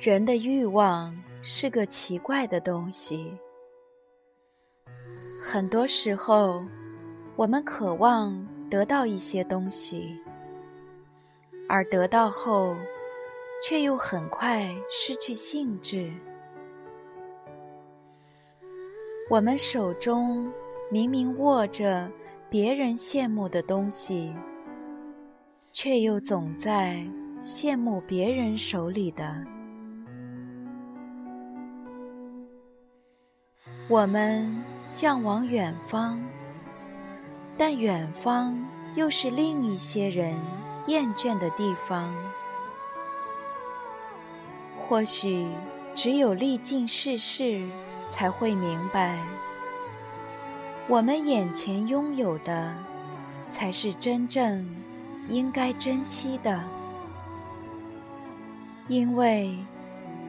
人的欲望是个奇怪的东西。很多时候，我们渴望得到一些东西，而得到后，却又很快失去兴致。我们手中明明握着别人羡慕的东西，却又总在羡慕别人手里的。我们向往远方，但远方又是另一些人厌倦的地方。或许只有历尽世事，才会明白，我们眼前拥有的，才是真正应该珍惜的。因为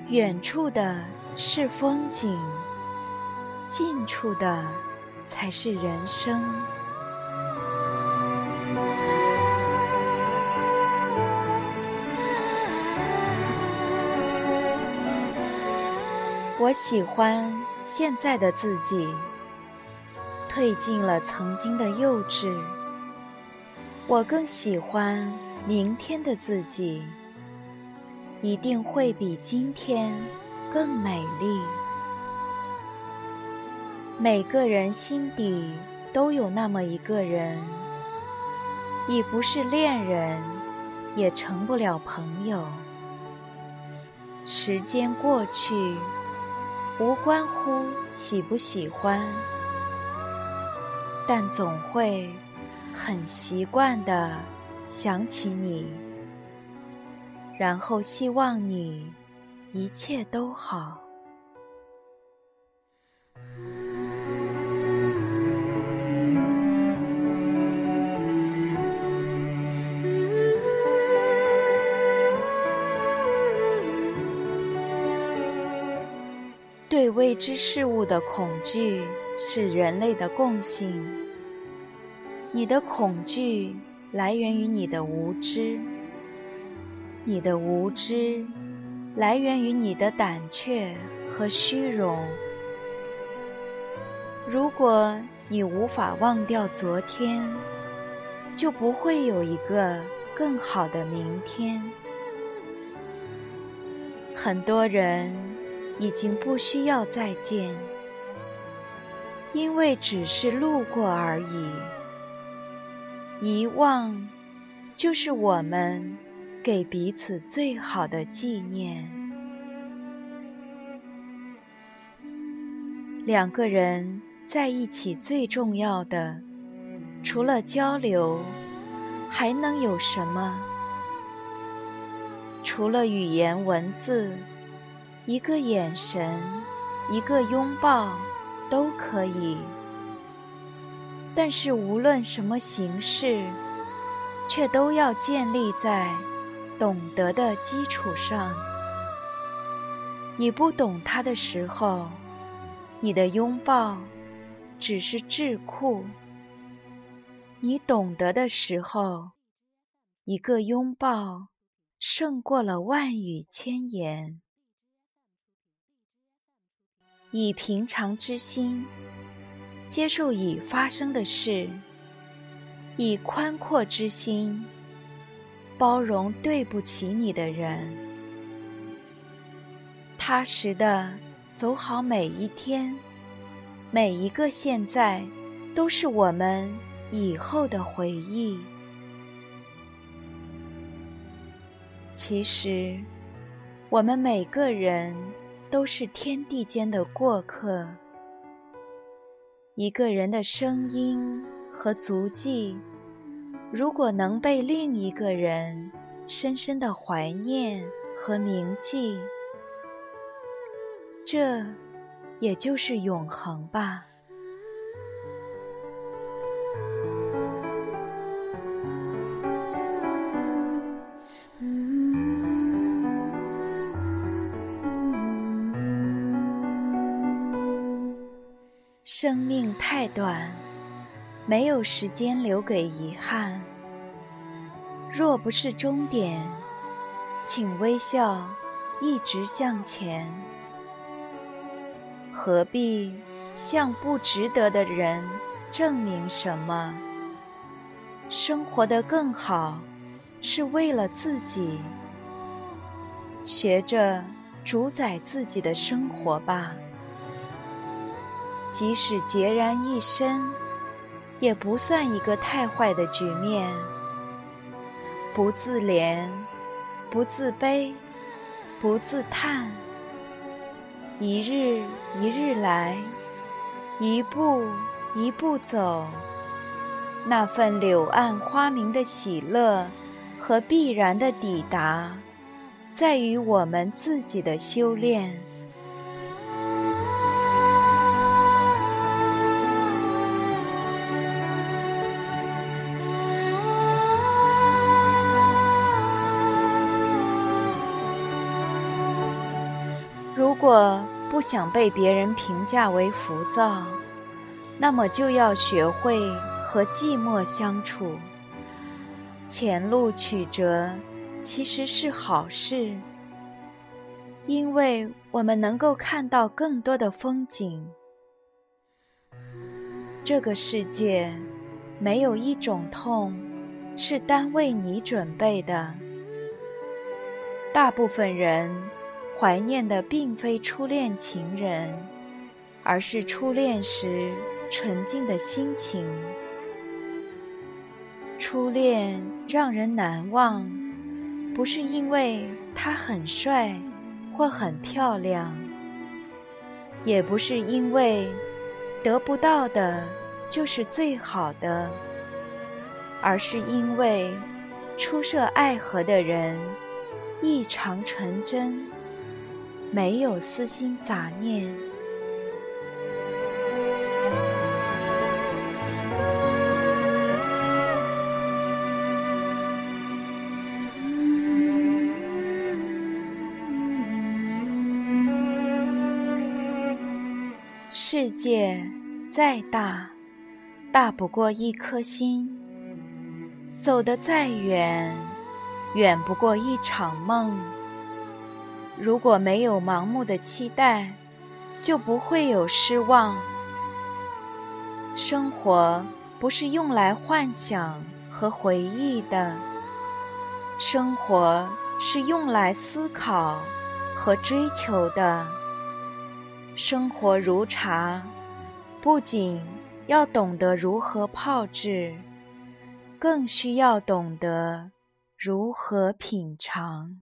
远处的是风景。近处的才是人生。我喜欢现在的自己，褪尽了曾经的幼稚。我更喜欢明天的自己，一定会比今天更美丽。每个人心底都有那么一个人，已不是恋人，也成不了朋友。时间过去，无关乎喜不喜欢，但总会很习惯地想起你，然后希望你一切都好。未知事物的恐惧是人类的共性。你的恐惧来源于你的无知，你的无知来源于你的胆怯和虚荣。如果你无法忘掉昨天，就不会有一个更好的明天。很多人。已经不需要再见，因为只是路过而已。遗忘，就是我们给彼此最好的纪念。两个人在一起最重要的，除了交流，还能有什么？除了语言文字。一个眼神，一个拥抱，都可以。但是无论什么形式，却都要建立在懂得的基础上。你不懂他的时候，你的拥抱只是智库；你懂得的时候，一个拥抱胜过了万语千言。以平常之心接受已发生的事，以宽阔之心包容对不起你的人，踏实的走好每一天，每一个现在都是我们以后的回忆。其实，我们每个人都是天地间的过客。一个人的声音和足迹，如果能被另一个人深深的怀念和铭记，这也就是永恒吧。生命太短，没有时间留给遗憾。若不是终点，请微笑，一直向前。何必向不值得的人证明什么？生活的更好，是为了自己。学着主宰自己的生活吧。即使孑然一身，也不算一个太坏的局面。不自怜，不自卑，不自叹，一日一日来，一步一步走。那份柳暗花明的喜乐和必然的抵达，在于我们自己的修炼。果不想被别人评价为浮躁，那么就要学会和寂寞相处。前路曲折其实是好事，因为我们能够看到更多的风景。这个世界没有一种痛是单为你准备的，大部分人。怀念的并非初恋情人，而是初恋时纯净的心情。初恋让人难忘，不是因为他很帅或很漂亮，也不是因为得不到的就是最好的，而是因为初涉爱河的人异常纯真。没有私心杂念。世界再大，大不过一颗心；走得再远，远不过一场梦。如果没有盲目的期待，就不会有失望。生活不是用来幻想和回忆的，生活是用来思考和追求的。生活如茶，不仅要懂得如何泡制，更需要懂得如何品尝。